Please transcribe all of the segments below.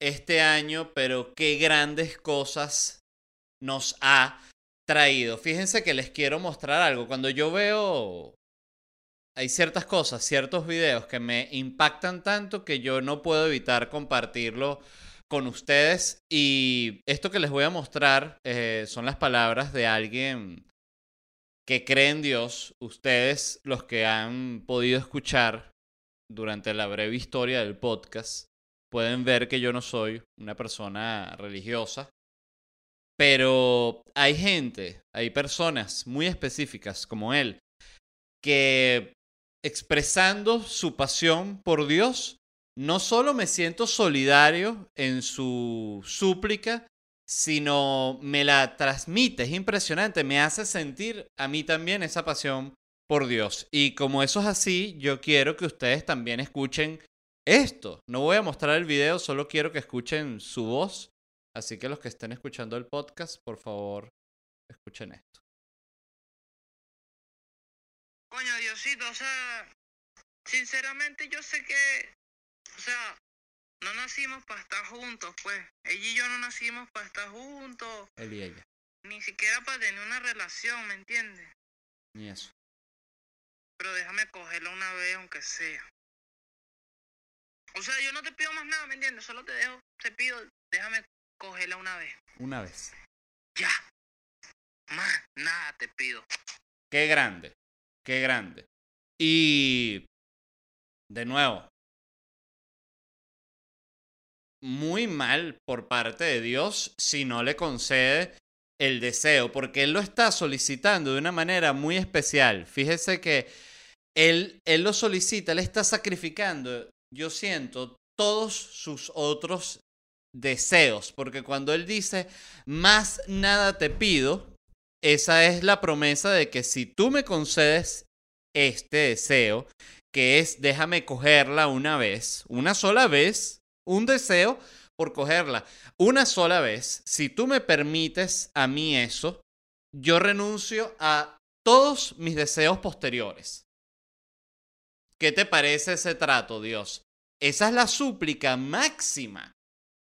este año, pero qué grandes cosas nos ha traído. Fíjense que les quiero mostrar algo. Cuando yo veo, hay ciertas cosas, ciertos videos que me impactan tanto que yo no puedo evitar compartirlo con ustedes. Y esto que les voy a mostrar eh, son las palabras de alguien que cree en Dios. Ustedes, los que han podido escuchar durante la breve historia del podcast, pueden ver que yo no soy una persona religiosa, pero hay gente, hay personas muy específicas como él, que expresando su pasión por Dios, no solo me siento solidario en su súplica, sino me la transmite, es impresionante, me hace sentir a mí también esa pasión por Dios. Y como eso es así, yo quiero que ustedes también escuchen esto. No voy a mostrar el video, solo quiero que escuchen su voz. Así que los que estén escuchando el podcast, por favor, escuchen esto. Coño, Diosito, o sea, sinceramente yo sé que, o sea, no nacimos para estar juntos, pues. Ella y yo no nacimos para estar juntos, Él y ella. ni siquiera para tener una relación, ¿me entiendes? Ni eso. Pero déjame cogerla una vez, aunque sea. O sea, yo no te pido más nada, ¿me entiendes? Solo te dejo, te pido, déjame cogerla una vez. Una vez. Ya. Más nada te pido. Qué grande. Qué grande. Y de nuevo, muy mal por parte de Dios si no le concede el deseo, porque Él lo está solicitando de una manera muy especial. Fíjese que Él, él lo solicita, Él está sacrificando, yo siento, todos sus otros deseos, porque cuando Él dice, más nada te pido, esa es la promesa de que si tú me concedes este deseo, que es déjame cogerla una vez, una sola vez, un deseo por cogerla una sola vez, si tú me permites a mí eso, yo renuncio a todos mis deseos posteriores. ¿Qué te parece ese trato, Dios? Esa es la súplica máxima.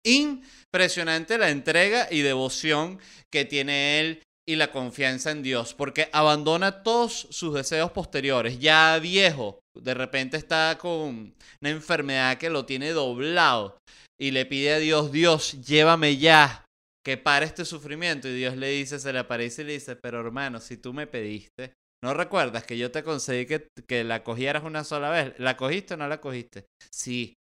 Impresionante la entrega y devoción que tiene él y la confianza en Dios, porque abandona todos sus deseos posteriores. Ya viejo, de repente está con una enfermedad que lo tiene doblado y le pide a Dios, Dios, llévame ya, que pare este sufrimiento. Y Dios le dice, se le aparece y le dice, pero hermano, si tú me pediste, ¿no recuerdas que yo te concedí que, que la cogieras una sola vez? ¿La cogiste o no la cogiste? Sí.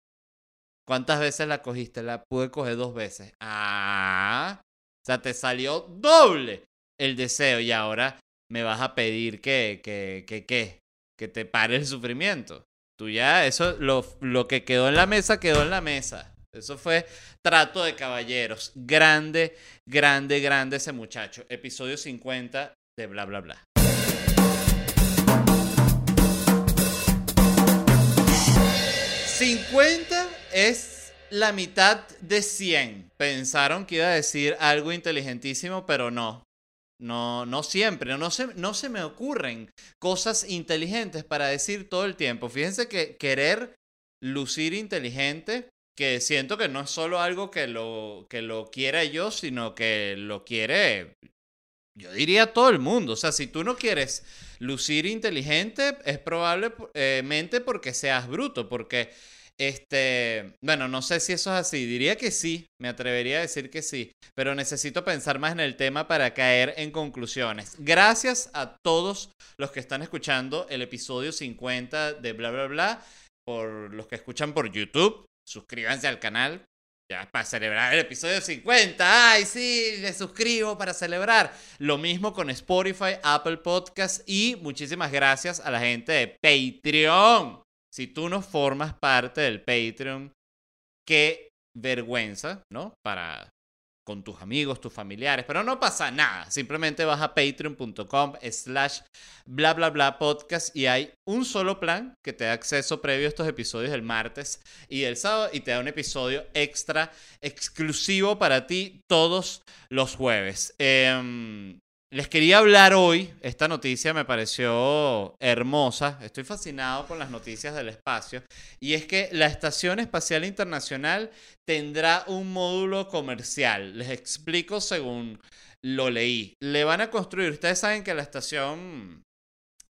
¿Cuántas veces la cogiste? La pude coger dos veces. Ah, o sea, te salió doble el deseo y ahora me vas a pedir que, que, que, que, que te pare el sufrimiento. Tú ya, eso, lo, lo que quedó en la mesa, quedó en la mesa. Eso fue trato de caballeros. Grande, grande, grande ese muchacho. Episodio 50 de bla, bla, bla. 50 es la mitad de 100. Pensaron que iba a decir algo inteligentísimo, pero no. No, no siempre, no se, no se me ocurren cosas inteligentes para decir todo el tiempo. Fíjense que querer lucir inteligente, que siento que no es solo algo que lo, que lo quiera yo, sino que lo quiere, yo diría todo el mundo. O sea, si tú no quieres lucir inteligente, es probablemente porque seas bruto, porque este, bueno, no sé si eso es así, diría que sí, me atrevería a decir que sí, pero necesito pensar más en el tema para caer en conclusiones. Gracias a todos los que están escuchando el episodio 50 de bla bla bla, por los que escuchan por YouTube, suscríbanse al canal, ya para celebrar el episodio 50. Ay, sí, me suscribo para celebrar. Lo mismo con Spotify, Apple Podcast y muchísimas gracias a la gente de Patreon. Si tú no formas parte del Patreon, qué vergüenza, ¿no? Para con tus amigos, tus familiares, pero no pasa nada. Simplemente vas a patreon.com slash bla bla bla podcast y hay un solo plan que te da acceso previo a estos episodios del martes y del sábado y te da un episodio extra exclusivo para ti todos los jueves. Eh, les quería hablar hoy, esta noticia me pareció hermosa, estoy fascinado con las noticias del espacio, y es que la Estación Espacial Internacional tendrá un módulo comercial. Les explico según lo leí. Le van a construir, ustedes saben que la Estación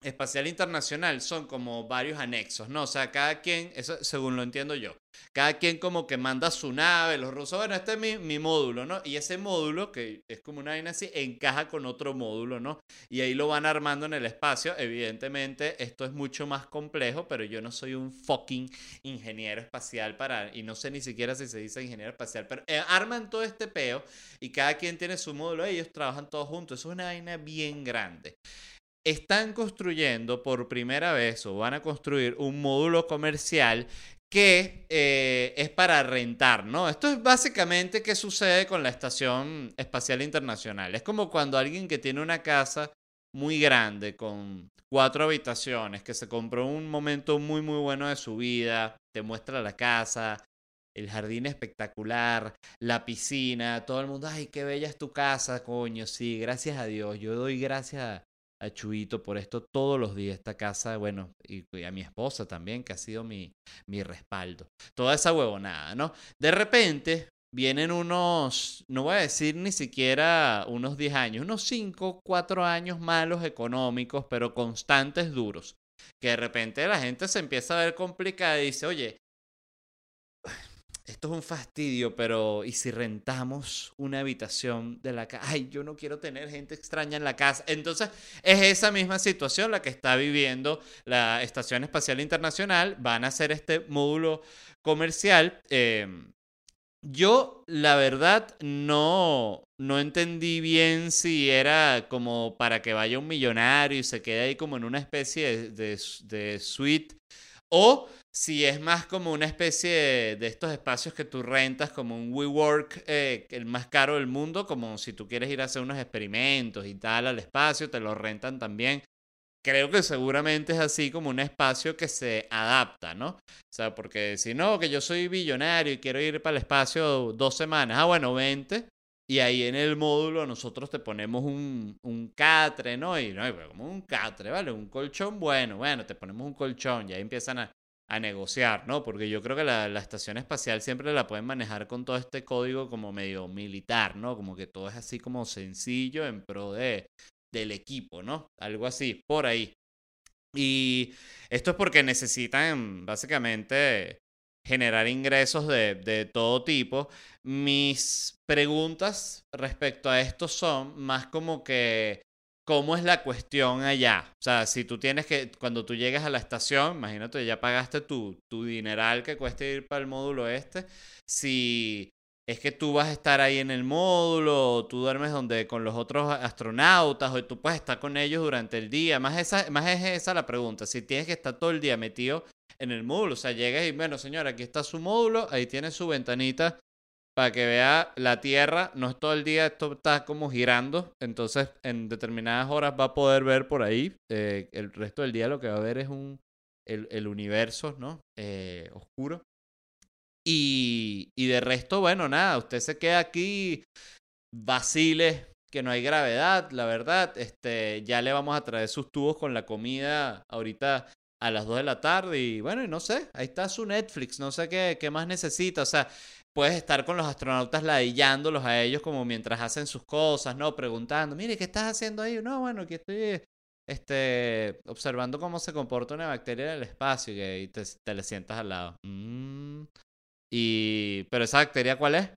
Espacial Internacional son como varios anexos, ¿no? O sea, cada quien, eso según lo entiendo yo, cada quien como que manda su nave, los rusos, bueno, este es mi, mi, módulo, ¿no? Y ese módulo, que es como una vaina así, encaja con otro módulo, ¿no? Y ahí lo van armando en el espacio. Evidentemente, esto es mucho más complejo, pero yo no soy un fucking ingeniero espacial para, y no sé ni siquiera si se dice ingeniero espacial, pero eh, arman todo este peo y cada quien tiene su módulo, ellos trabajan todos juntos. Eso es una vaina bien grande están construyendo por primera vez o van a construir un módulo comercial que eh, es para rentar, ¿no? Esto es básicamente qué sucede con la Estación Espacial Internacional. Es como cuando alguien que tiene una casa muy grande con cuatro habitaciones, que se compró un momento muy muy bueno de su vida, te muestra la casa, el jardín espectacular, la piscina, todo el mundo, ay, qué bella es tu casa, coño, sí, gracias a Dios, yo doy gracias a Chuito por esto todos los días. Esta casa, bueno, y, a mi esposa también, que ha sido mi, mi respaldo. Toda esa huevonada, ¿no? De repente vienen unos, no voy a decir ni siquiera unos 10 años, unos 5, 4 años malos económicos, pero constantes, duros. Que de repente la gente se empieza a ver complicada y dice, oye, esto es un fastidio, pero ¿y si rentamos una habitación de la casa? Ay, yo no quiero tener gente extraña en la casa. Entonces, es esa misma situación la que está viviendo la Estación Espacial Internacional. Van a hacer este módulo comercial. Em, yo, la verdad, no, no entendí bien si era como para que vaya un millonario y se quede ahí como en una especie de, de suite o si es más como una especie de, estos espacios que tú rentas, como un WeWork, eh, el más caro del mundo, como si tú quieres ir a hacer unos experimentos y tal al espacio, te lo rentan también. Creo que seguramente es así como un espacio que se adapta, ¿no? O sea, porque si no, que yo soy billonario y quiero ir para el espacio dos semanas, ah, bueno, vente. Y ahí en el módulo nosotros te ponemos un, un catre, ¿no? Y no, como un catre, ¿vale? Un colchón, bueno, bueno, te ponemos un colchón y ahí empiezan a, a negociar, ¿no? Porque yo creo que la, la, estación espacial siempre la pueden manejar con todo este código como medio militar, ¿no? Como que todo es así como sencillo en pro de, del equipo, ¿no? Algo así, por ahí. Y esto es porque necesitan básicamente generar ingresos de, de todo tipo. Mis preguntas respecto a esto son más como que ¿Cómo es la cuestión allá? O sea, si tú tienes que, cuando tú llegas a la estación, imagínate, ya pagaste tu, tu dineral que cuesta ir para el módulo este, si es que tú vas a estar ahí en el módulo, o tú duermes donde con los otros astronautas, o tú puedes estar con ellos durante el día, más, esa, más es esa la pregunta, si tienes que estar todo el día metido en el módulo, o sea, llegas y, bueno, señora, aquí está su módulo, ahí tiene su ventanita para que vea la Tierra, no es todo el día, esto está como girando, entonces en determinadas horas va a poder ver por ahí, eh, el resto del día lo que va a ver es un, el, el universo, ¿no? Eh, oscuro. Y, y de resto, bueno, nada, usted se queda aquí, vacile, que no hay gravedad, la verdad, este, ya le vamos a traer sus tubos con la comida ahorita a las 2 de la tarde y bueno, y no sé, ahí está su Netflix, no sé qué, qué más necesita, o sea, puedes estar con los astronautas ladillándolos a ellos como mientras hacen sus cosas, ¿no? Preguntando, mire, ¿qué estás haciendo ahí? No, bueno, aquí estoy este, observando cómo se comporta una bacteria en el espacio y te, te le sientas al lado. Mm. Y, pero esa bacteria, ¿cuál es?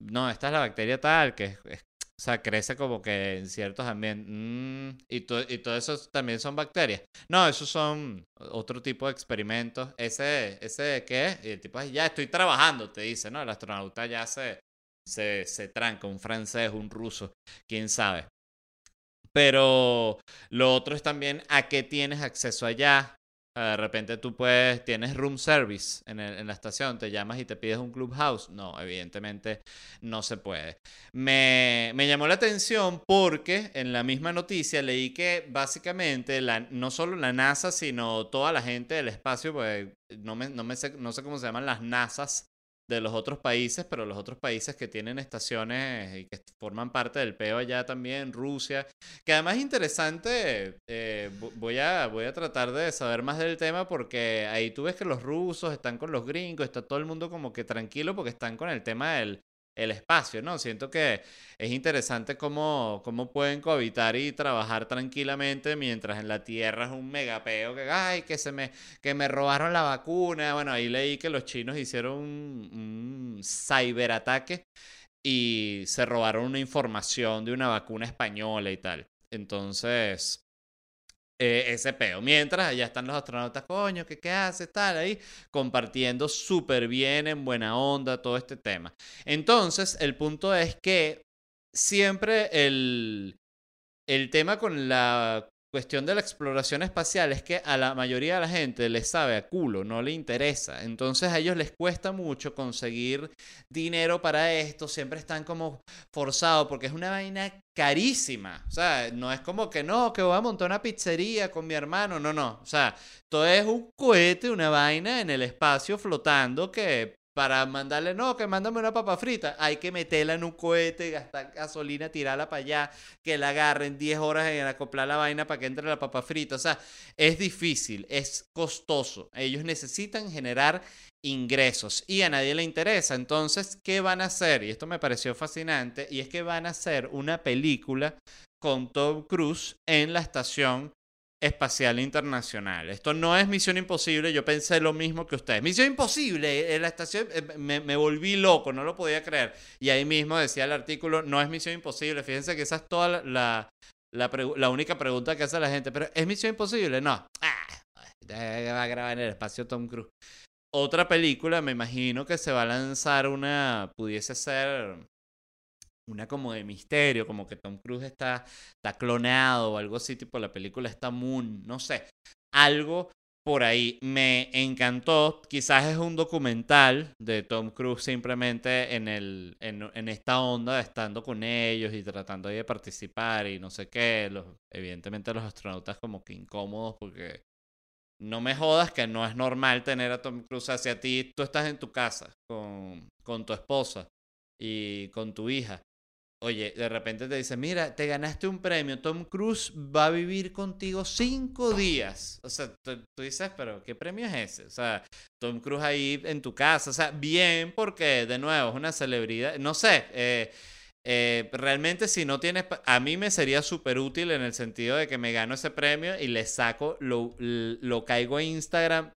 No, esta es la bacteria tal, que es, O sea, crece como que en ciertos ambientes. Mm, y, y todo eso también son bacterias. No, esos son otro tipo de experimentos. Ese, ese ¿qué es? Y el tipo, ya estoy trabajando, te dice, ¿no? El astronauta ya se, se, se tranca, un francés, un ruso, quién sabe. Pero lo otro es también a qué tienes acceso allá, de repente tú puedes, tienes room service en, en, la estación, te llamas y te pides un clubhouse. No, evidentemente no se puede. Me, me, llamó la atención porque en la misma noticia leí que básicamente la, no solo la NASA, sino toda la gente del espacio, pues no, me, no, me sé, no sé cómo se llaman las NASAs de los otros países, pero los otros países que tienen estaciones y que forman parte del PEO allá también, Rusia, que además es interesante, eh, voy, a, voy a tratar de saber más del tema porque ahí tú ves que los rusos están con los gringos, está todo el mundo como que tranquilo porque están con el tema del el espacio, ¿no? Siento que es interesante cómo, cómo pueden cohabitar y trabajar tranquilamente mientras en la Tierra es un megapeo que, ay, que se me, que me robaron la vacuna. Bueno, ahí leí que los chinos hicieron un, un ciberataque y se robaron una información de una vacuna española y tal. Entonces, eh, ese peo. Mientras allá están los astronautas, coño, ¿qué, qué hace? Tal ahí, compartiendo súper bien, en buena onda, todo este tema. Entonces, el punto es que siempre el, el tema con la cuestión de la exploración espacial es que a la mayoría de la gente le sabe a culo, no le interesa. Entonces a ellos les cuesta mucho conseguir dinero para esto, siempre están como forzados porque es una vaina carísima. O sea, no es como que no, que voy a montar una pizzería con mi hermano, no, no. O sea, todo es un cohete, una vaina en el espacio flotando que para mandarle, no, que mándame una papa frita, hay que meterla en un cohete, gastar gasolina, tirarla para allá, que la agarren 10 horas en acoplar la vaina para que entre la papa frita. O sea, es difícil, es costoso. Ellos necesitan generar ingresos y a nadie le interesa. Entonces, ¿qué van a hacer? Y esto me pareció fascinante, y es que van a hacer una película con Tom Cruise en la estación Espacial Internacional. Esto no es Misión Imposible, yo pensé lo mismo que ustedes. Misión Imposible, en la estación eh, me, volví loco, no lo podía creer. Y ahí mismo decía el artículo, no es Misión Imposible. Fíjense que esa es toda la, la, la, única pregunta que hace la gente. Pero ¿es Misión Imposible? No. Ah, va a grabar en el espacio Tom Cruise. Otra película, me imagino que se va a lanzar una, pudiese ser una como de misterio, como que Tom Cruise está, está clonado o algo así, tipo la película está Moon, no sé, algo por ahí. Me encantó, quizás es un documental de Tom Cruise simplemente en, el, en, en esta onda de estando con ellos y tratando de participar y no sé qué, los, evidentemente los astronautas como que incómodos porque no me jodas que no es normal tener a Tom Cruise hacia ti, tú estás en tu casa con, con tu esposa y con tu hija Oye, de repente te dice, mira, te ganaste un premio, Tom Cruise va a vivir contigo cinco días. O sea, tú, dices, pero ¿qué premio es ese? O sea, Tom Cruise ahí en tu casa. O sea, bien porque, de nuevo, es una celebridad. No sé, eh, eh, realmente si no tienes, a mí me sería súper útil en el sentido de que me gano ese premio y le saco, lo, lo caigo a Instagram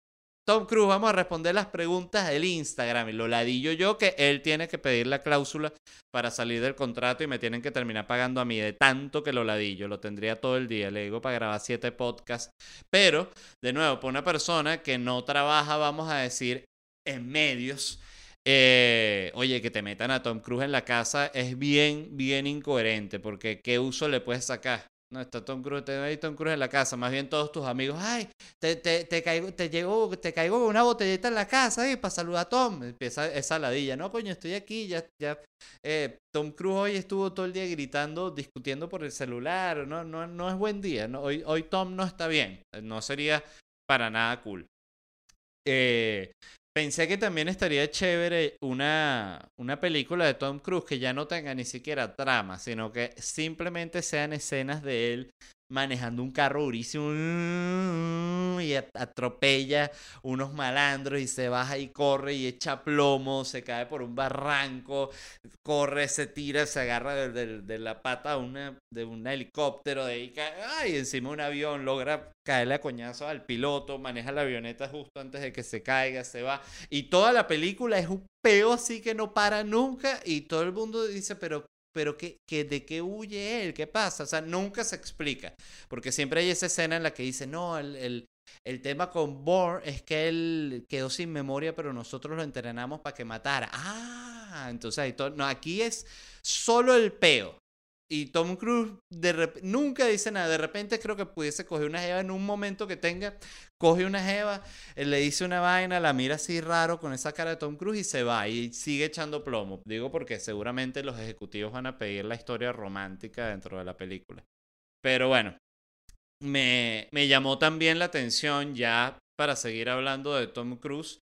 Tom Cruise, vamos a responder las preguntas del Instagram. Y lo ladillo yo que él tiene que pedir la cláusula para salir del contrato y me tienen que terminar pagando a mí de tanto que lo ladillo. Lo tendría todo el día. Le digo para grabar siete podcasts. Pero, de nuevo, para una persona que no trabaja, vamos a decir, en medios. Eh, oye, que te metan a Tom Cruise en la casa es bien, bien incoherente, porque ¿qué uso le puedes sacar? No, está Tom Cruise, te ahí Tom Cruise en la casa. Más bien todos tus amigos, ay, te, te, te caigo, te llegó, te caigo con una botellita en la casa, eh, para saludar a Tom. Empieza esa ladilla. No, coño, estoy aquí, ya, ya. Eh, Tom Cruise hoy estuvo todo el día gritando, discutiendo por el celular. No, no, no es buen día. No, hoy, hoy Tom no está bien. No sería para nada cool. Eh, Pensé que también estaría chévere una, una película de Tom Cruise que ya no tenga ni siquiera trama, sino que simplemente sean escenas de él manejando un carro durísimo y atropella unos malandros y se baja y corre y echa plomo, se cae por un barranco, corre, se tira, se agarra de, la pata una, de un helicóptero, de ahí cae, ay, encima un avión, logra caerle a coñazo al piloto, maneja la avioneta justo antes de que se caiga, se va. Y toda la película es un peo así que no para nunca y todo el mundo dice, pero pero ¿qué, qué, ¿de qué huye él? ¿Qué pasa? O sea, nunca se explica. Porque siempre hay esa escena en la que dice, no, el, el, el tema con Bourne es que él quedó sin memoria, pero nosotros lo entrenamos para que matara. Ah, entonces ahí todo, no, aquí es solo el peo. Y Tom Cruise de nunca dice nada. De repente creo que pudiese coger una jeva en un momento que tenga. Coge una jeva, eh, le dice una vaina, la mira así raro con esa cara de Tom Cruise y se va. Y sigue echando plomo. Digo porque seguramente los ejecutivos van a pedir la historia romántica dentro de la película. Pero bueno, me, me llamó también la atención ya para seguir hablando de Tom Cruise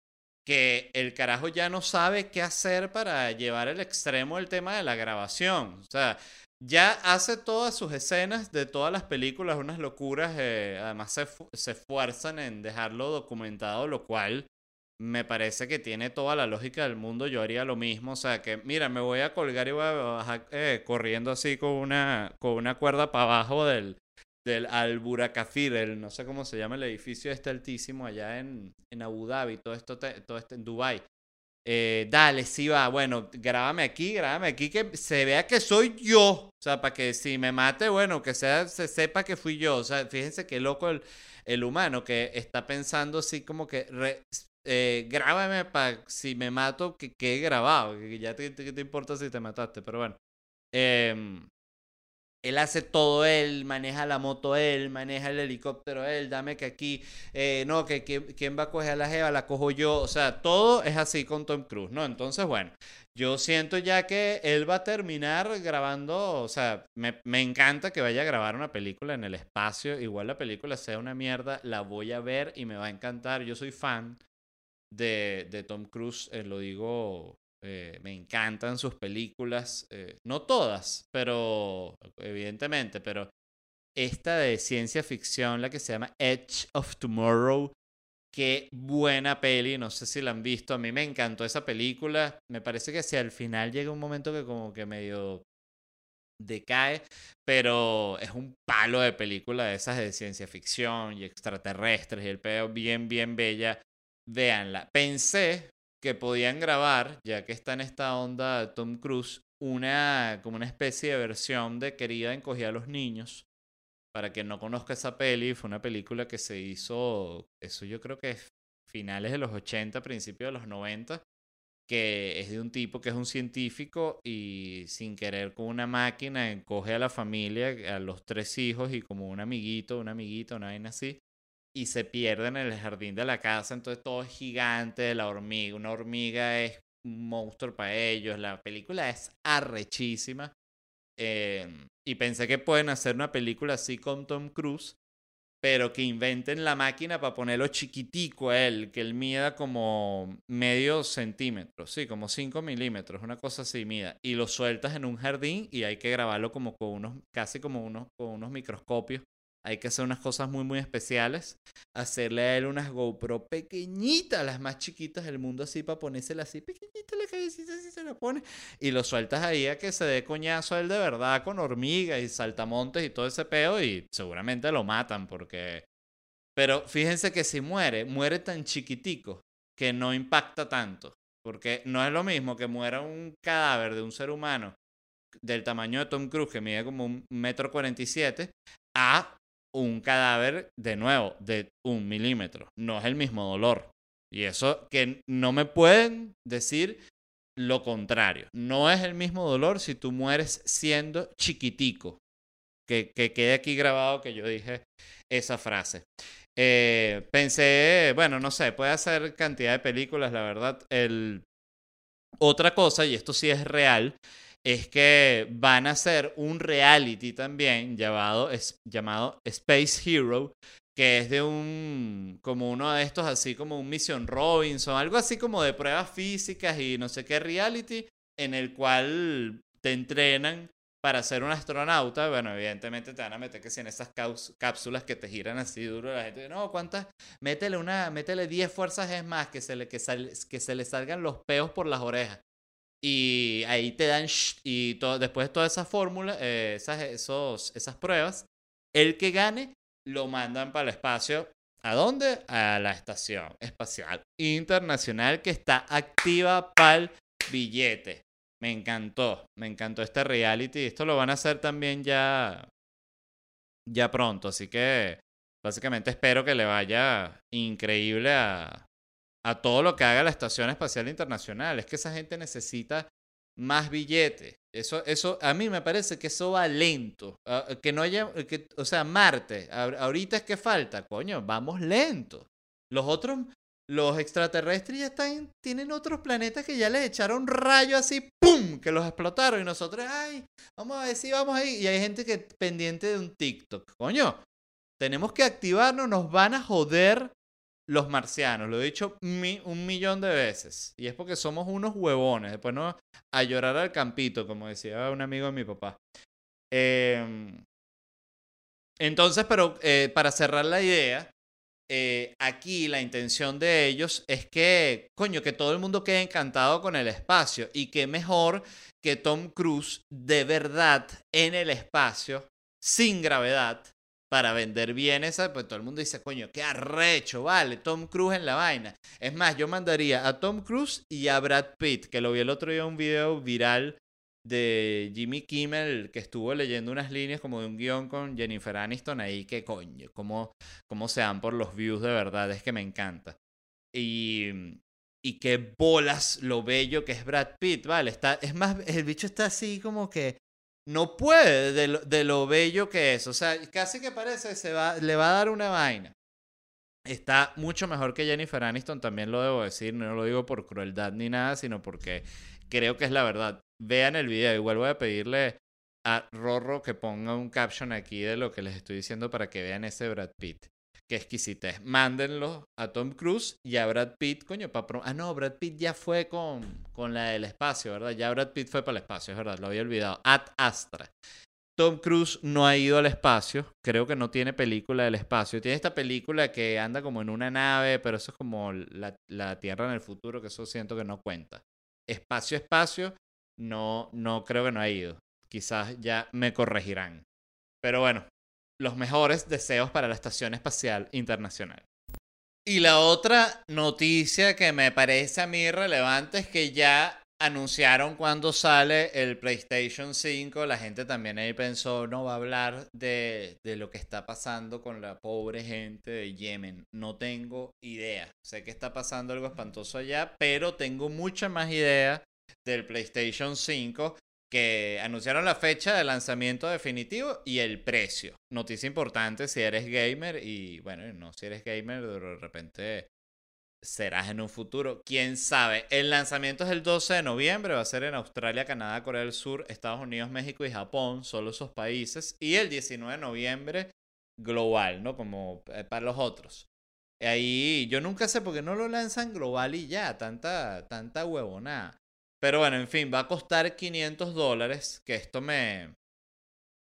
que el carajo ya no sabe qué hacer para llevar el extremo el tema de la grabación. O sea, ya hace todas sus escenas de todas las películas, unas locuras. Eh, además, se, se esfuerzan en dejarlo documentado, lo cual me parece que tiene toda la lógica del mundo. Yo haría lo mismo. O sea, que mira, me voy a colgar y voy a bajar eh, corriendo así con una, con una cuerda para abajo del, del Alburacafir, el, no sé cómo se llama el edificio este altísimo allá en, en Abu Dhabi, todo esto, todo esto en Dubai. Eh, dale, sí va, bueno, grábame aquí, grábame aquí, que se vea que soy yo. O sea, para que si me mate, bueno, que sea, se sepa que fui yo. O sea, fíjense qué loco el, el humano que está pensando así como que eh, grábame para si me mato, que quede grabado. Que ya te, te, te, importa si te mataste, pero bueno. Eh, él hace todo él, maneja la moto él, maneja el helicóptero él, dame que aquí, eh, no, que, quién va a coger a la jeva, la cojo yo, o sea, todo es así con Tom Cruise, ¿no? Entonces, bueno, yo siento ya que él va a terminar grabando, o sea, me, me encanta que vaya a grabar una película en el espacio, igual la película sea una mierda, la voy a ver y me va a encantar, yo soy fan de, de Tom Cruise, eh, lo digo eh, me encantan sus películas, eh, no todas, pero evidentemente, pero esta de ciencia ficción, la que se llama Edge of Tomorrow, qué buena peli, no sé si la han visto, a mí me encantó esa película, me parece que si al final llega un momento que como que medio decae, pero es un palo de película de esas de ciencia ficción y extraterrestres y el pedo bien, bien bella. Véanla. Pensé, que podían grabar, ya que está en esta onda Tom Cruise, una como una especie de versión de Querida encogía a los niños. Para quien no conozca esa peli, fue una película que se hizo, eso yo creo que es finales de los 80, principios de los 90, que es de un tipo que es un científico y sin querer con una máquina encoge a la familia, a los tres hijos y como un amiguito, una amiguita, una vaina así, y se pierden en el jardín de la casa, entonces todo es gigante, la hormiga, una hormiga es un monstruo para ellos, la película es arrechísima. Em, y pensé que pueden hacer una película así con Tom Cruise, pero que inventen la máquina para ponerlo chiquitico a él, que él mida como medio centímetro, sí, como 5 milímetros, una cosa así mida, y lo sueltas en un jardín y hay que grabarlo como con unos, casi como unos, con unos microscopios hay que hacer unas cosas muy, muy especiales. Hacerle a él unas GoPro pequeñitas, las más chiquitas del mundo, así para ponérsela así, pequeñita la cabecita, así se la pone. Y lo sueltas ahí a que se dé coñazo a él de verdad con hormigas y saltamontes y todo ese peo. Y seguramente lo matan porque. Pero fíjense que si muere, muere tan chiquitico que no impacta tanto. Porque no es lo mismo que muera un cadáver de un ser humano del tamaño de Tom Cruise, que mide como un metro cuarenta y siete, a un cadáver, de nuevo, de un milímetro. No es el mismo dolor. Y eso que no me pueden decir lo contrario. No es el mismo dolor si tú mueres siendo chiquitico. Que, que quede aquí grabado que yo dije esa frase. Eh, pensé, bueno, no sé, puede hacer cantidad de películas, la verdad. El... Otra cosa, y esto sí es real, es que van a hacer un reality también llamado, es, llamado Space Hero, que es de un, como uno de estos, así como un Mission Robinson, algo así como de pruebas físicas y no sé qué reality, en el cual te entrenan para ser un astronauta, bueno, evidentemente te van a meter que si en esas cápsulas que te giran así duro, la gente dice, no, ¿cuántas? Métele una, métele 10 fuerzas es más, que se, le, que, que se le salgan los peos por las orejas. Y ahí te dan, y todo, después de toda esa fórmula, eh, esas, esos, esas pruebas, el que gane lo mandan para el espacio. ¿A dónde? A la Estación Espacial Internacional que está activa para el billete. Me encantó, me encantó este reality. Esto lo van a hacer también ya, ya pronto, así que básicamente espero que le vaya increíble a, a todo lo que haga la Estación Espacial Internacional. Es que esa gente necesita más billetes. Eso, eso, a mí me parece que eso va lento. Ah, que no haya, que, o sea, Marte, ahorita es que falta, coño, vamos lento. Los otros, los extraterrestres ya están, tienen otros planetas que ya les echaron rayo así, ¡pum! que los explotaron y nosotros, ay, vamos a ver si vamos ahí. Y hay gente que pendiente de un TikTok. Coño, tenemos que activarnos, nos van a joder los marcianos. Lo he dicho un millón de veces. Y es porque somos unos huevones. Después no a llorar al campito, como decía un amigo de mi papá. Em, entonces, pero eh, para cerrar la idea, eh, aquí la intención de ellos es que, coño, que todo el mundo quede encantado con el espacio y que mejor que Tom Cruise de verdad en el espacio, sin gravedad, para vender bien esa, pues todo el mundo dice, coño, qué arrecho, vale, Tom Cruise en la vaina. Es más, yo mandaría a Tom Cruise y a Brad Pitt, que lo vi el otro día en un video viral de Jimmy Kimmel que estuvo leyendo unas líneas como de un guion con Jennifer Aniston ahí que coño, cómo, cómo se dan por los views de verdad, es que me encanta. Y, y qué bolas lo bello que es Brad Pitt, ¿vale? Está, es más, el bicho está así como que no puede de lo, bello que es, o sea, casi que parece se va, le va a dar una vaina. Está mucho mejor que Jennifer Aniston, también lo debo decir, no lo digo por crueldad ni nada, sino porque creo que es la verdad. Vean el video, igual voy a pedirle a Rorro que ponga un caption aquí de lo que les estoy diciendo para que vean ese Brad Pitt. Qué exquisitez. Mándenlo a Tom Cruise y a Brad Pitt, coño, para... Ah, no, Brad Pitt ya fue con, con la del espacio, ¿verdad? Ya Brad Pitt fue para el espacio, es verdad, lo había olvidado. Ad Astra. Tom Cruise no ha ido al espacio, creo que no tiene película del espacio. Tiene esta película que anda como en una nave, pero eso es como la, la Tierra en el futuro, que eso siento que no cuenta espacio espacio, no, no creo que no ha ido. Quizás ya me corregirán. Pero bueno, los mejores deseos para la Estación Espacial Internacional. Y la otra noticia que me parece a mí relevante es que ya anunciaron cuando sale el PlayStation 5. La gente también ahí pensó, no va a hablar de, de, lo que está pasando con la pobre gente de Yemen. No tengo idea. Sé que está pasando algo espantoso allá, pero tengo mucha más idea del PlayStation 5 que anunciaron la fecha de lanzamiento definitivo y el precio. Noticia importante si eres gamer y bueno, no si eres gamer, de repente serás en un futuro. Quién sabe. El lanzamiento es el 12 de noviembre. Va a ser en Australia, Canadá, Corea del Sur, Estados Unidos, México y Japón. Solo esos países. Y el 19 de noviembre global, ¿no? Como eh, para los otros. Ahí yo nunca sé por qué no lo lanzan global y ya. Tanta, tanta huevonada. Pero bueno, en fin, va a costar 500 dólares. Que esto me,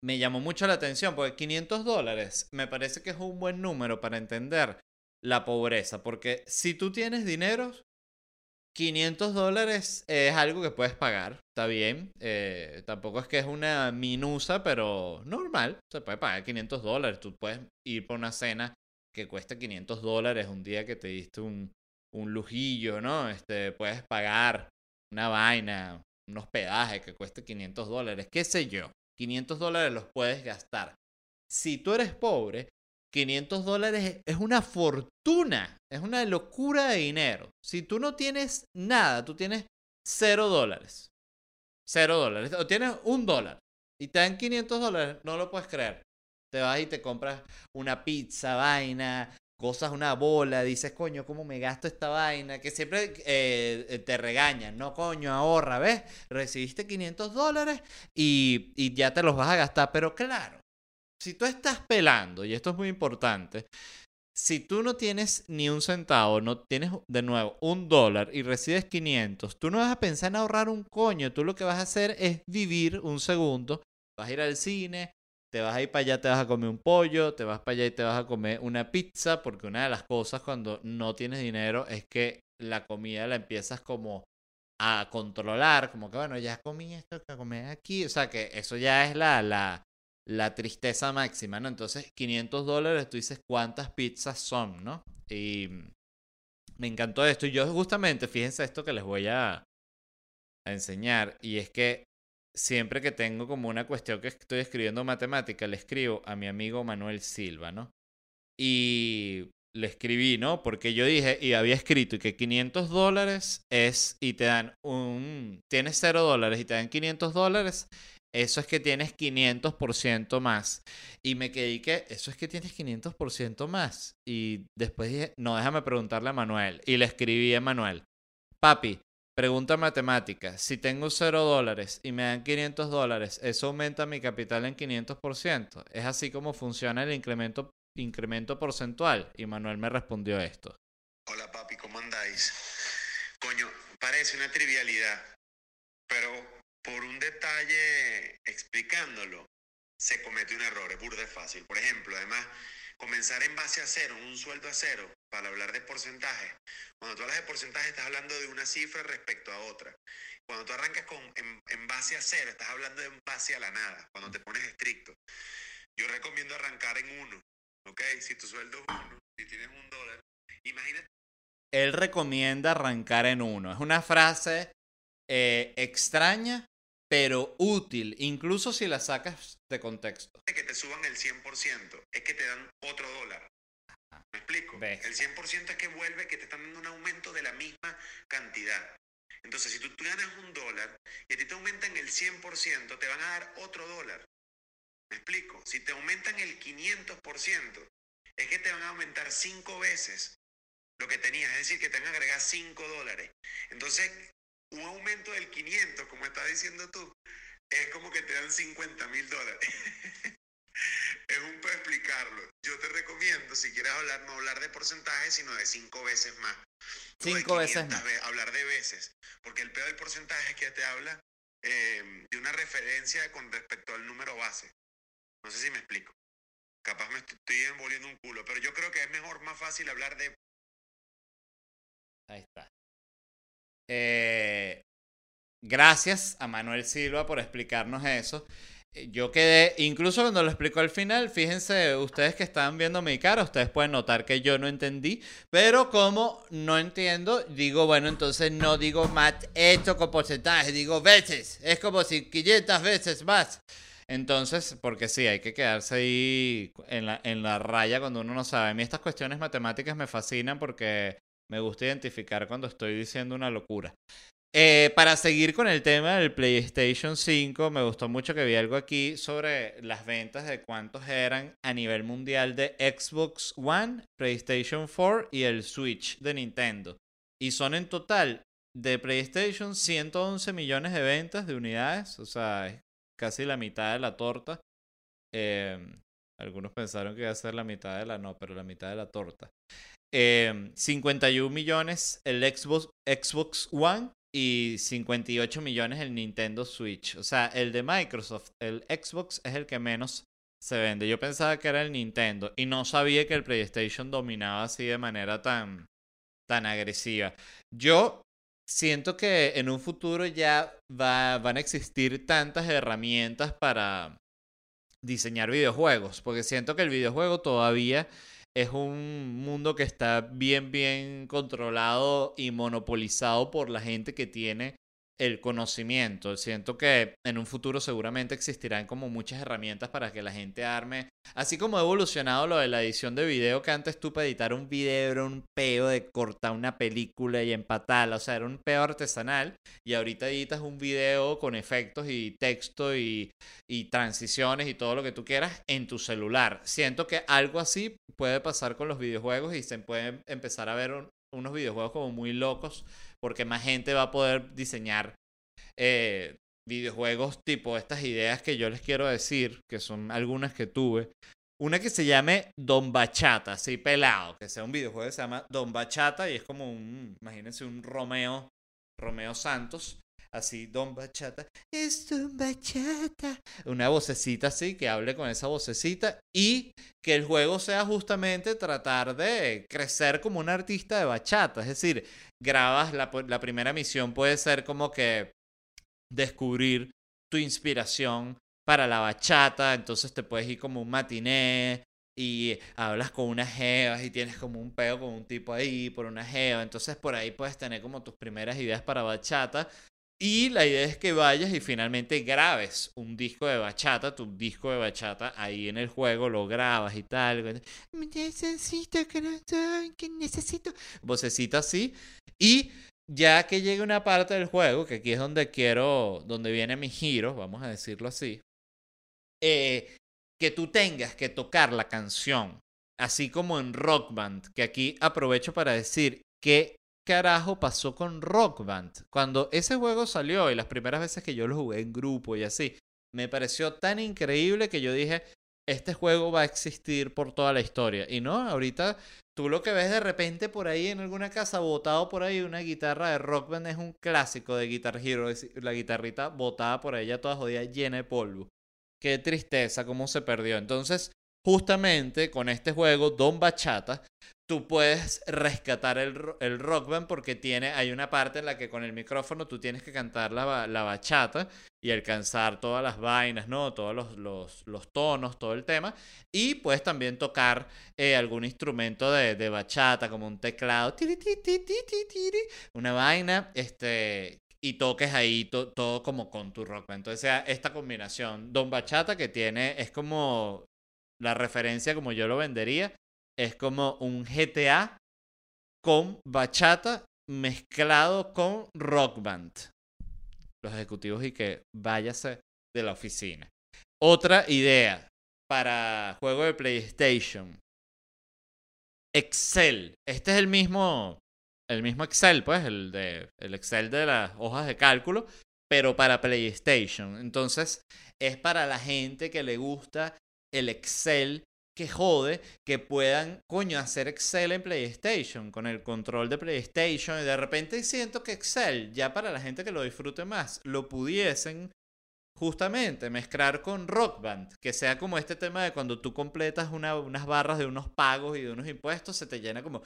me llamó mucho la atención. Porque 500 dólares me parece que es un buen número para entender la pobreza. Porque si tú tienes dinero, 500 dólares es algo que puedes pagar, está bien. Eh, tampoco es que es una minusa, pero normal. Se puede pagar 500 dólares. Tú puedes ir por una cena que cuesta 500 dólares un día que te diste un, un lujillo, ¿no? Este, puedes pagar una vaina, un hospedaje que cueste 500 dólares, qué sé yo. 500 dólares los puedes gastar. Si tú eres pobre, 500 dólares es una fortuna, es una locura de dinero. Si tú no tienes nada, tú tienes 0 dólares. 0 dólares. O tienes un dólar y te dan 500 dólares, no lo puedes creer. Te vas y te compras una pizza, vaina, cosas, una bola, dices, coño, ¿cómo me gasto esta vaina? Que siempre eh, te regañan, no, coño, ahorra, ¿ves? Recibiste 500 dólares y, y ya te los vas a gastar, pero claro, si tú estás pelando, y esto es muy importante, si tú no tienes ni un centavo, no tienes de nuevo un dólar y recibes 500, tú no vas a pensar en ahorrar un coño, tú lo que vas a hacer es vivir un segundo, vas a ir al cine, te vas a ir para allá, te vas a comer un pollo, te vas para allá y te vas a comer una pizza, porque una de las cosas cuando no tienes dinero es que la comida la empiezas como a controlar, como que bueno, ya comí esto que comí aquí, o sea que eso ya es la, la, la tristeza máxima, ¿no? Entonces, 500 dólares, tú dices cuántas pizzas son, ¿no? Y me encantó esto. Y yo justamente, fíjense esto que les voy a, a enseñar. Y es que siempre que tengo como una cuestión que estoy escribiendo matemática, le escribo a mi amigo Manuel Silva, ¿no? Y le escribí, ¿no? Porque yo dije, y había escrito, que 500 dólares es, y te dan un, tienes 0 dólares y te dan 500 dólares, eso es que tienes 500% más. Y me quedé que, eso es que tienes 500% más. Y después dije, no, déjame preguntarle a Manuel. Y le escribí a Manuel, papi, pregunta matemática, si tengo 0 dólares y me dan 500 dólares, ¿eso aumenta mi capital en 500%? Es así como funciona el incremento, incremento porcentual. Y Manuel me respondió esto. Hola papi, ¿cómo andáis? Coño, parece una trivialidad, pero por un detalle explicándolo, se comete un error, es burde fácil. Por ejemplo, además, comenzar en base a cero, un sueldo a cero, para hablar de porcentaje. Cuando tú hablas de porcentaje, estás hablando de una cifra respecto a otra. Cuando tú arrancas con, en, base a cero, estás hablando de en base a la nada, cuando te pones estricto. Yo recomiendo arrancar en uno, ¿ok? Si tu sueldo es uno, si tienes un dólar, imagínate. Él recomienda arrancar en uno. Es una frase eh, extraña, pero útil, incluso si la sacas de contexto. Que te suban el 100%, es que te dan otro dólar. ¿Me explico? El 100% es que vuelve, que te están dando un aumento de la misma cantidad. Entonces, si tú, ganas un dólar y a ti te aumentan el 100%, te van a dar otro dólar. ¿Me explico? Si te aumentan el 500%, es que te van a aumentar cinco veces lo que tenías, es decir, que te van a agregar 5 dólares. Entonces, un aumento del 500, como estás diciendo tú, es como que te dan 50 mil dólares. es un para explicarlo. Yo te recomiendo, si quieres hablar, no hablar de porcentaje, sino de cinco veces más. cinco veces más. hablar de veces. Porque el peor del porcentaje es que te habla eh, de una referencia con respecto al número base. No sé si me explico. Capaz me estoy envolviendo un culo, pero yo creo que es mejor, más fácil hablar de... Ahí está. Eh, gracias a Manuel Silva por explicarnos eso. Eh, yo quedé, incluso cuando lo explicó al final, fíjense, ustedes que están viendo mi cara, ustedes pueden notar que yo no entendí, pero como no entiendo, digo, bueno, entonces no digo más esto con porcentaje, digo veces, es como si 500 veces más. Entonces, porque sí, hay que quedarse ahí en la, en la raya cuando uno no sabe. A mí estas cuestiones matemáticas me fascinan porque me gusta identificar cuando estoy diciendo una locura. Eh, para seguir con el tema del PlayStation 5, me gustó mucho que vi algo aquí sobre las ventas de cuántos eran a nivel mundial de Xbox One, PlayStation 4 y el Switch de Nintendo. Y son en total de PlayStation 111 millones de ventas de unidades, o sea, casi la mitad de la torta. Eh, algunos pensaron que iba a ser la mitad de la no, pero la mitad de la torta. 51 em, millones el Xbox, Xbox One y 58 millones el Nintendo Switch. O sea, el de Microsoft, el Xbox es el que menos se vende. Yo pensaba que era el Nintendo y no sabía que el PlayStation dominaba así de manera tan, tan agresiva. Yo siento que en un futuro ya va, van a existir tantas herramientas para diseñar videojuegos, porque siento que el videojuego todavía es un mundo que está bien, bien controlado y monopolizado por la gente que tiene el conocimiento. Siento que en un futuro seguramente existirán como muchas herramientas para que la gente arme. Así como ha evolucionado lo de la edición de video, que antes tú para editar un video era un peo de cortar una película y empatarla. O sea, era un peo artesanal. Y ahorita editas un video con efectos y texto y, y transiciones y todo lo que tú quieras en tu celular. Siento que algo así puede pasar con los videojuegos y se pueden empezar a ver unos videojuegos como muy locos porque más gente va a poder diseñar eh, videojuegos tipo estas ideas que yo les quiero decir, que son algunas que tuve. Una que se llame Don Bachata, así pelado, que sea un videojuego que se llama Don Bachata y es como un, imagínense un Romeo, Romeo Santos, así, Don Bachata, es Don Bachata. Una vocecita así, que hable con esa vocecita y que el juego sea justamente tratar de crecer como un artista de bachata. Es decir, grabas, la, la primera misión puede ser como que descubrir tu inspiración para la bachata, entonces te puedes ir como un matiné y hablas con unas jevas y tienes como un peo con un tipo ahí por una jeva, entonces por ahí puedes tener como tus primeras ideas para bachata Y la idea es que vayas y finalmente grabes un disco de bachata, tu disco de bachata ahí en el juego, lo grabas y tal. Necesito que necesito. Vocecita así. Y ya que llegue una parte del juego, que aquí es donde quiero, donde viene mi giro, vamos a decirlo así, eh, que tú tengas que tocar la canción, así como en Rock Band, que aquí aprovecho para decir que carajo pasó con Rock Band? Cuando ese juego salió y las primeras veces que yo lo jugué en grupo y así, me pareció tan increíble que yo dije, este juego va a existir por toda la historia. Y no, ahorita tú lo que ves de repente por ahí en alguna casa botado por ahí una guitarra de Rock Band es un clásico de Guitar Hero, la guitarrita botada por ella toda jodida llena de polvo. Qué tristeza cómo se perdió. Entonces, justamente con este juego, Don Bachata, tú puedes rescatar el, el rock band porque tiene, hay una parte en la que con el micrófono tú tienes que cantar la, la bachata y alcanzar todas las vainas, ¿no? Todos los, los, los tonos, todo el tema. Y puedes también tocar eh, algún instrumento de, de, bachata, como un teclado, una vaina, este, y toques ahí todo como con tu rock band. Entonces, sea, esta combinación, Don Bachata que tiene, es como la referencia como yo lo vendería, es como un GTA con bachata mezclado con rock band. Los ejecutivos y que váyase de la oficina. Otra idea para juego de PlayStation. Excel. Este es el mismo el mismo Excel, pues, el de el Excel de las hojas de cálculo, pero para PlayStation. Entonces, es para la gente que le gusta el Excel que jode que puedan, coño, hacer Excel en PlayStation, con el control de PlayStation, y de repente siento que Excel, ya para la gente que lo disfrute más, lo pudiesen justamente mezclar con Rock Band, que sea como este tema de cuando tú completas unas barras de unos pagos y de unos impuestos, se te llena como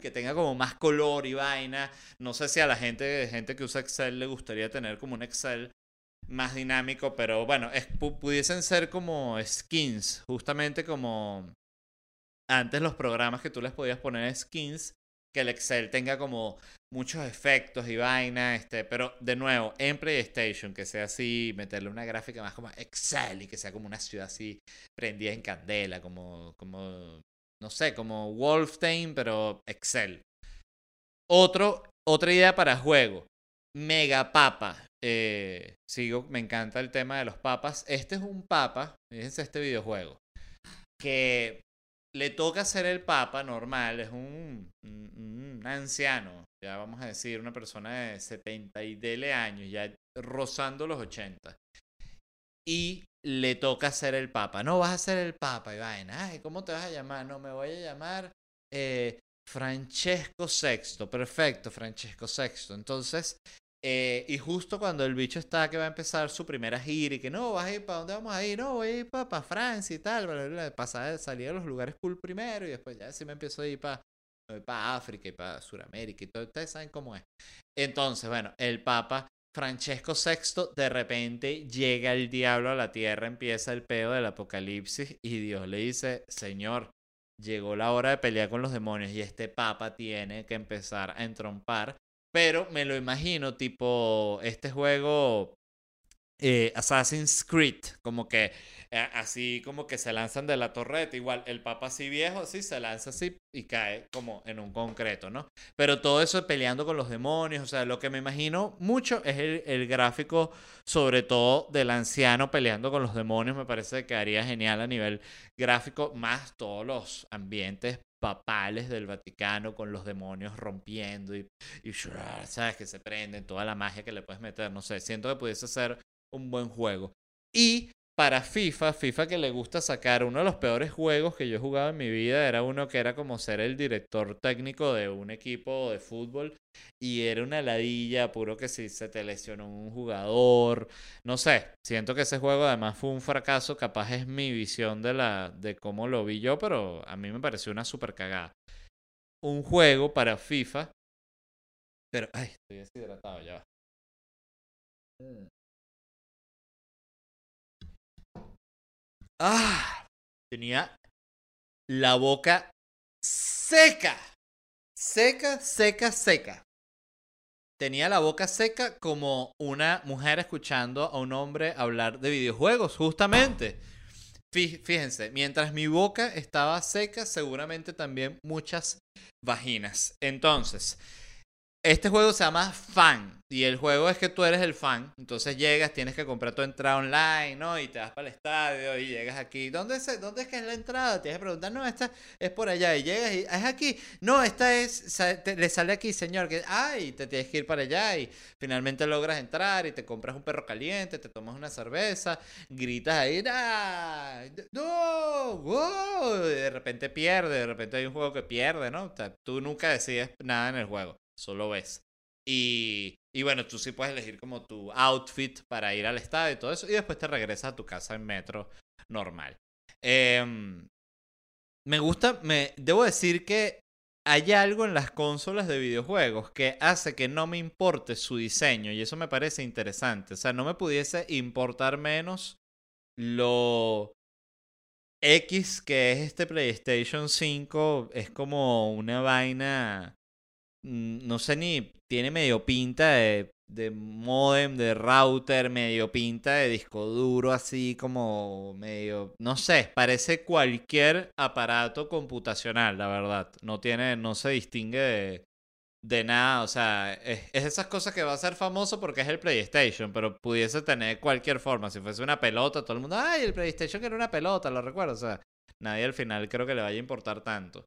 que tenga como más color y vaina. No sé si a la gente, gente que usa Excel le gustaría tener como un Excel más dinámico, pero bueno, pudiesen ser como skins, justamente como antes los programas que tú les podías poner skins, que el Excel tenga como muchos efectos y vaina, este, pero de nuevo, en PlayStation, que sea así, meterle una gráfica más como Excel y que sea como una ciudad así prendida en candela, como, como no sé, como Wolfenstein, pero Excel. Otro, otra idea para juego. Mega Papa. Eh, sigo, me encanta el tema de los papas. Este es un papa, fíjense este videojuego, que le toca ser el papa normal, es un, anciano, ya vamos a decir, una persona de 70 y dele años, ya rozando los 80. Y le toca ser el papa. No, vas a ser el papa, y vaina. Ay, ¿cómo te vas a llamar? No, me voy a llamar eh, Francesco VI. Perfecto, Francesco VI. Entonces, eh, y justo cuando el bicho está que va a empezar su primera gira y que no, vas a ir para dónde vamos a ir, no, voy a ir para, Francia y tal, para pasar, salir a los lugares cool primero y después ya si me empiezo a ir para para África y para Sudamérica y todo, ustedes saben cómo es. Entonces, bueno, el Papa Francesco VI de repente llega el diablo a la tierra, empieza el pedo del apocalipsis y Dios le dice, Señor, llegó la hora de pelear con los demonios y este Papa tiene que empezar a entrompar pero me lo imagino tipo este juego eh, Assassin's Creed, como que eh, así como que se lanzan de la torreta, igual el papa así viejo, así se lanza así y cae como en un concreto, ¿no? Pero todo eso peleando con los demonios, o sea, lo que me imagino mucho es el, el gráfico, sobre todo del anciano peleando con los demonios, me parece que haría genial a nivel gráfico, más todos los ambientes papales del Vaticano con los demonios rompiendo y, y sabes que se prenden toda la magia que le puedes meter, no sé, siento que pudiese ser un buen juego. Y para FIFA, FIFA que le gusta sacar uno de los peores juegos que yo he jugado en mi vida, era uno que era como ser el director técnico de un equipo de fútbol y era una ladilla, puro que si se te lesionó un jugador, no sé, siento que ese juego además fue un fracaso, capaz es mi visión de la de cómo lo vi yo, pero a mí me pareció una super cagada. Un juego para FIFA, pero ay, estoy deshidratado ya. Mm. Ah, tenía la boca seca. Seca, seca, seca. tenía la boca seca como una mujer escuchando a un hombre hablar de videojuegos, justamente. Fíjense, mientras mi boca estaba seca, seguramente también muchas vaginas. Entonces, este juego se llama Fan. Y el juego es que tú eres el fan. Entonces llegas, tienes que comprar tu entrada online, ¿no? Y te vas para el estadio y llegas aquí. ¿Dónde es, dónde es que es la entrada? Tienes que preguntar, no, esta es por allá. Y llegas y es aquí. No, esta es. le sale aquí, señor. Que, ay, te tienes que ir para allá. Y finalmente logras entrar y te compras un perro caliente, te tomas una cerveza, gritas ahí, ¡No! ¡Wow! De repente pierde, de repente hay un juego que pierde, ¿no? O sea, tú nunca decides nada en el juego solo ves. Y, y bueno, tú sí puedes elegir como tu outfit para ir al estadio y todo eso, y después te regresas a tu casa en metro normal. Em, me gusta, me debo decir que hay algo en las consolas de videojuegos que hace que no me importe su diseño y eso me parece interesante. O sea, no me pudiese importar menos lo X que es este PlayStation 5. Es como una vaina no sé ni, tiene medio pinta de, de modem, de router, medio pinta de disco duro, así como medio, no sé, parece cualquier aparato computacional, la verdad. No tiene, no se distingue de, de nada, o sea, es, es, esas cosas que va a ser famoso porque es el PlayStation, pero pudiese tener cualquier forma. Si fuese una pelota, todo el mundo, ay, el PlayStation era una pelota, lo recuerdo, o sea, nadie al final creo que le vaya a importar tanto.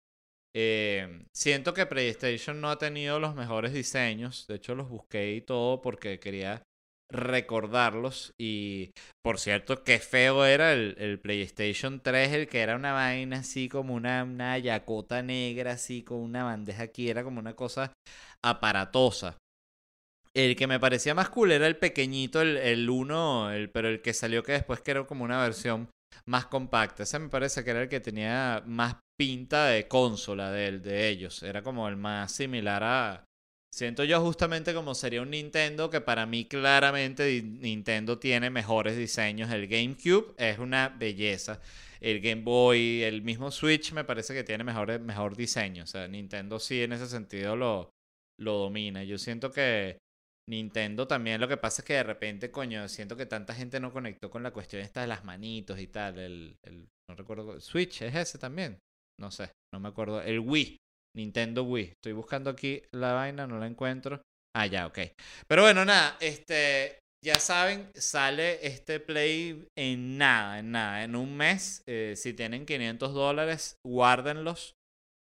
Eh, siento que PlayStation no ha tenido los mejores diseños. De hecho, los busqué y todo porque quería recordarlos. Y por cierto, qué feo era el, PlayStation 3, el que era una vaina así como una, una yacota negra, así con una bandeja aquí. Era como una cosa aparatosa. El que me parecía más cool era el pequeñito, el, el 1, el, pero el que salió que después que era como una versión más compacta. Ese me parece que era el que tenía más pinta de consola de, de ellos. Era como el más similar a... Siento yo justamente como sería un Nintendo que para mí claramente Nintendo tiene mejores diseños. El GameCube es una belleza. El Game Boy, el mismo Switch me parece que tiene mejor, mejor diseño. O sea, Nintendo sí en ese sentido lo, lo domina. Yo siento que Nintendo también lo que pasa es que de repente, coño, siento que tanta gente no conectó con la cuestión esta de las manitos y tal. El, no recuerdo, Switch es ese también. No sé, no me acuerdo. El Wii, Nintendo Wii. Estoy buscando aquí la vaina, no la encuentro. Ah, ya, ok. Pero bueno, nada, este, ya saben, sale este Play en nada, en nada, en un mes. Eh, si tienen 500 dólares, guárdenlos.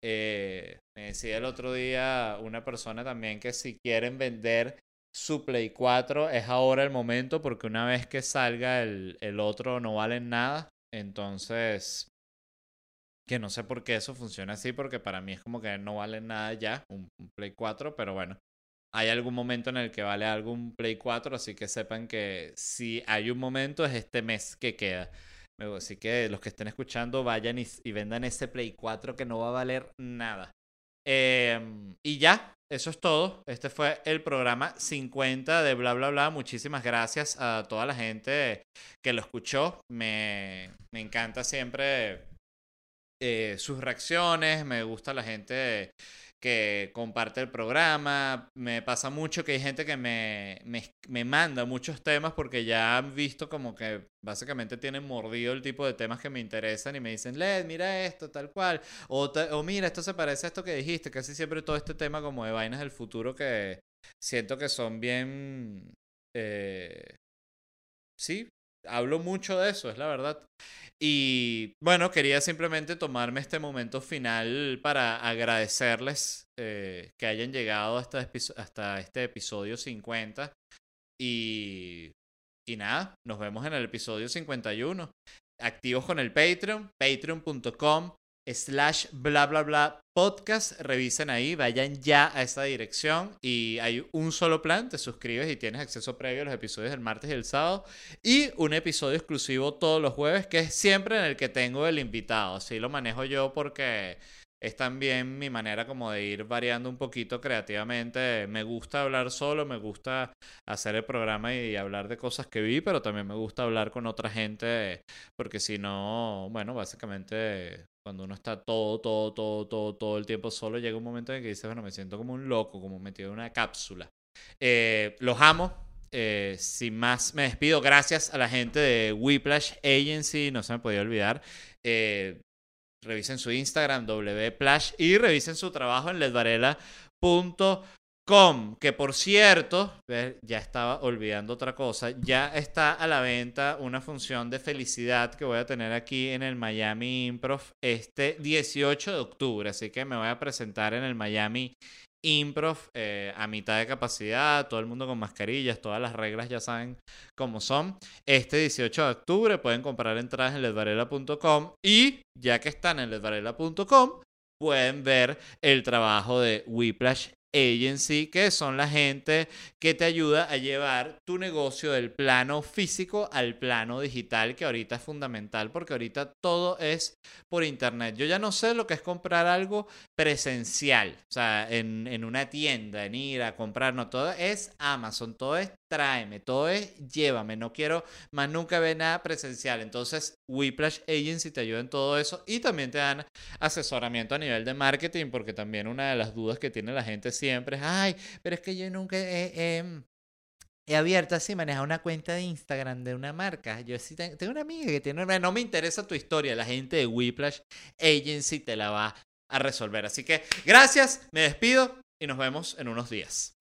Eh, me decía el otro día una persona también que si quieren vender su Play 4 es ahora el momento porque una vez que salga el, el otro no vale nada. Entonces, que no sé por qué eso funciona así, porque para mí es como que no vale nada ya un, Play 4, pero bueno, hay algún momento en el que vale algún Play 4, así que sepan que si hay un momento es este mes que queda. Así que los que estén escuchando vayan y, vendan ese Play 4 que no va a valer nada. Em, y ya, eso es todo. Este fue el programa 50 de bla bla bla. Muchísimas gracias a toda la gente que lo escuchó. Me, me encanta siempre eh, sus reacciones, me gusta la gente que comparte el programa, me pasa mucho que hay gente que me, me, manda muchos temas porque ya han visto como que básicamente tienen mordido el tipo de temas que me interesan y me dicen, Led, mira esto, tal cual, o, o mira, esto se parece a esto que dijiste, casi siempre todo este tema como de vainas del futuro que siento que son bien... Eh, sí, hablo mucho de eso, es la verdad. Y bueno, quería simplemente tomarme este momento final para agradecerles eh, que hayan llegado hasta, hasta este episodio 50. Y, y nada, nos vemos en el episodio 51. Activos con el Patreon, patreon.com slash bla bla bla podcast. Revisen ahí, vayan ya a esa dirección y hay un solo plan, te suscribes y tienes acceso previo a los episodios del martes y el sábado y un episodio exclusivo todos los jueves que es siempre en el que tengo el invitado. Así lo manejo yo porque es también mi manera como de ir variando un poquito creativamente. Me gusta hablar solo, me gusta hacer el programa y hablar de cosas que vi, pero también me gusta hablar con otra gente porque si no, bueno, básicamente cuando uno está todo, todo, todo, todo, todo el tiempo solo, llega un momento en que dices, bueno, me siento como un loco, como metido en una cápsula. Eh, los amo. Eh, sin más, me despido. Gracias a la gente de Whiplash Agency. No se me podía olvidar. Eh, revisen su Instagram, wplash, y revisen su trabajo en ledvarela.com. Que por cierto, ya estaba olvidando otra cosa. Ya está a la venta una función de felicidad que voy a tener aquí en el Miami Improv este 18 de octubre. Así que me voy a presentar en el Miami improv eh, a mitad de capacidad, todo el mundo con mascarillas, todas las reglas ya saben cómo son. Este 18 de octubre pueden comprar entradas en ledvarela.com y ya que están en ledvarela.com pueden ver el trabajo de Whiplash agency, que son la gente que te ayuda a llevar tu negocio del plano físico al plano digital, que ahorita es fundamental porque ahorita todo es por internet. Yo ya no sé lo que es comprar algo presencial, o sea, en, en una tienda, en ir a comprar, no, todo es Amazon, todo es tráeme, todo es llévame, no quiero más nunca ver nada presencial. Entonces, Whiplash Agency te ayuda en todo eso y también te dan asesoramiento a nivel de marketing, porque también una de las dudas que tiene la gente siempre es, ay, pero es que yo nunca he, abierto así, manejado una cuenta de Instagram de una marca. Yo sí tengo, una amiga que tiene, no me interesa tu historia, la gente de Whiplash Agency te la va a resolver. Así que gracias, me despido y nos vemos en unos días.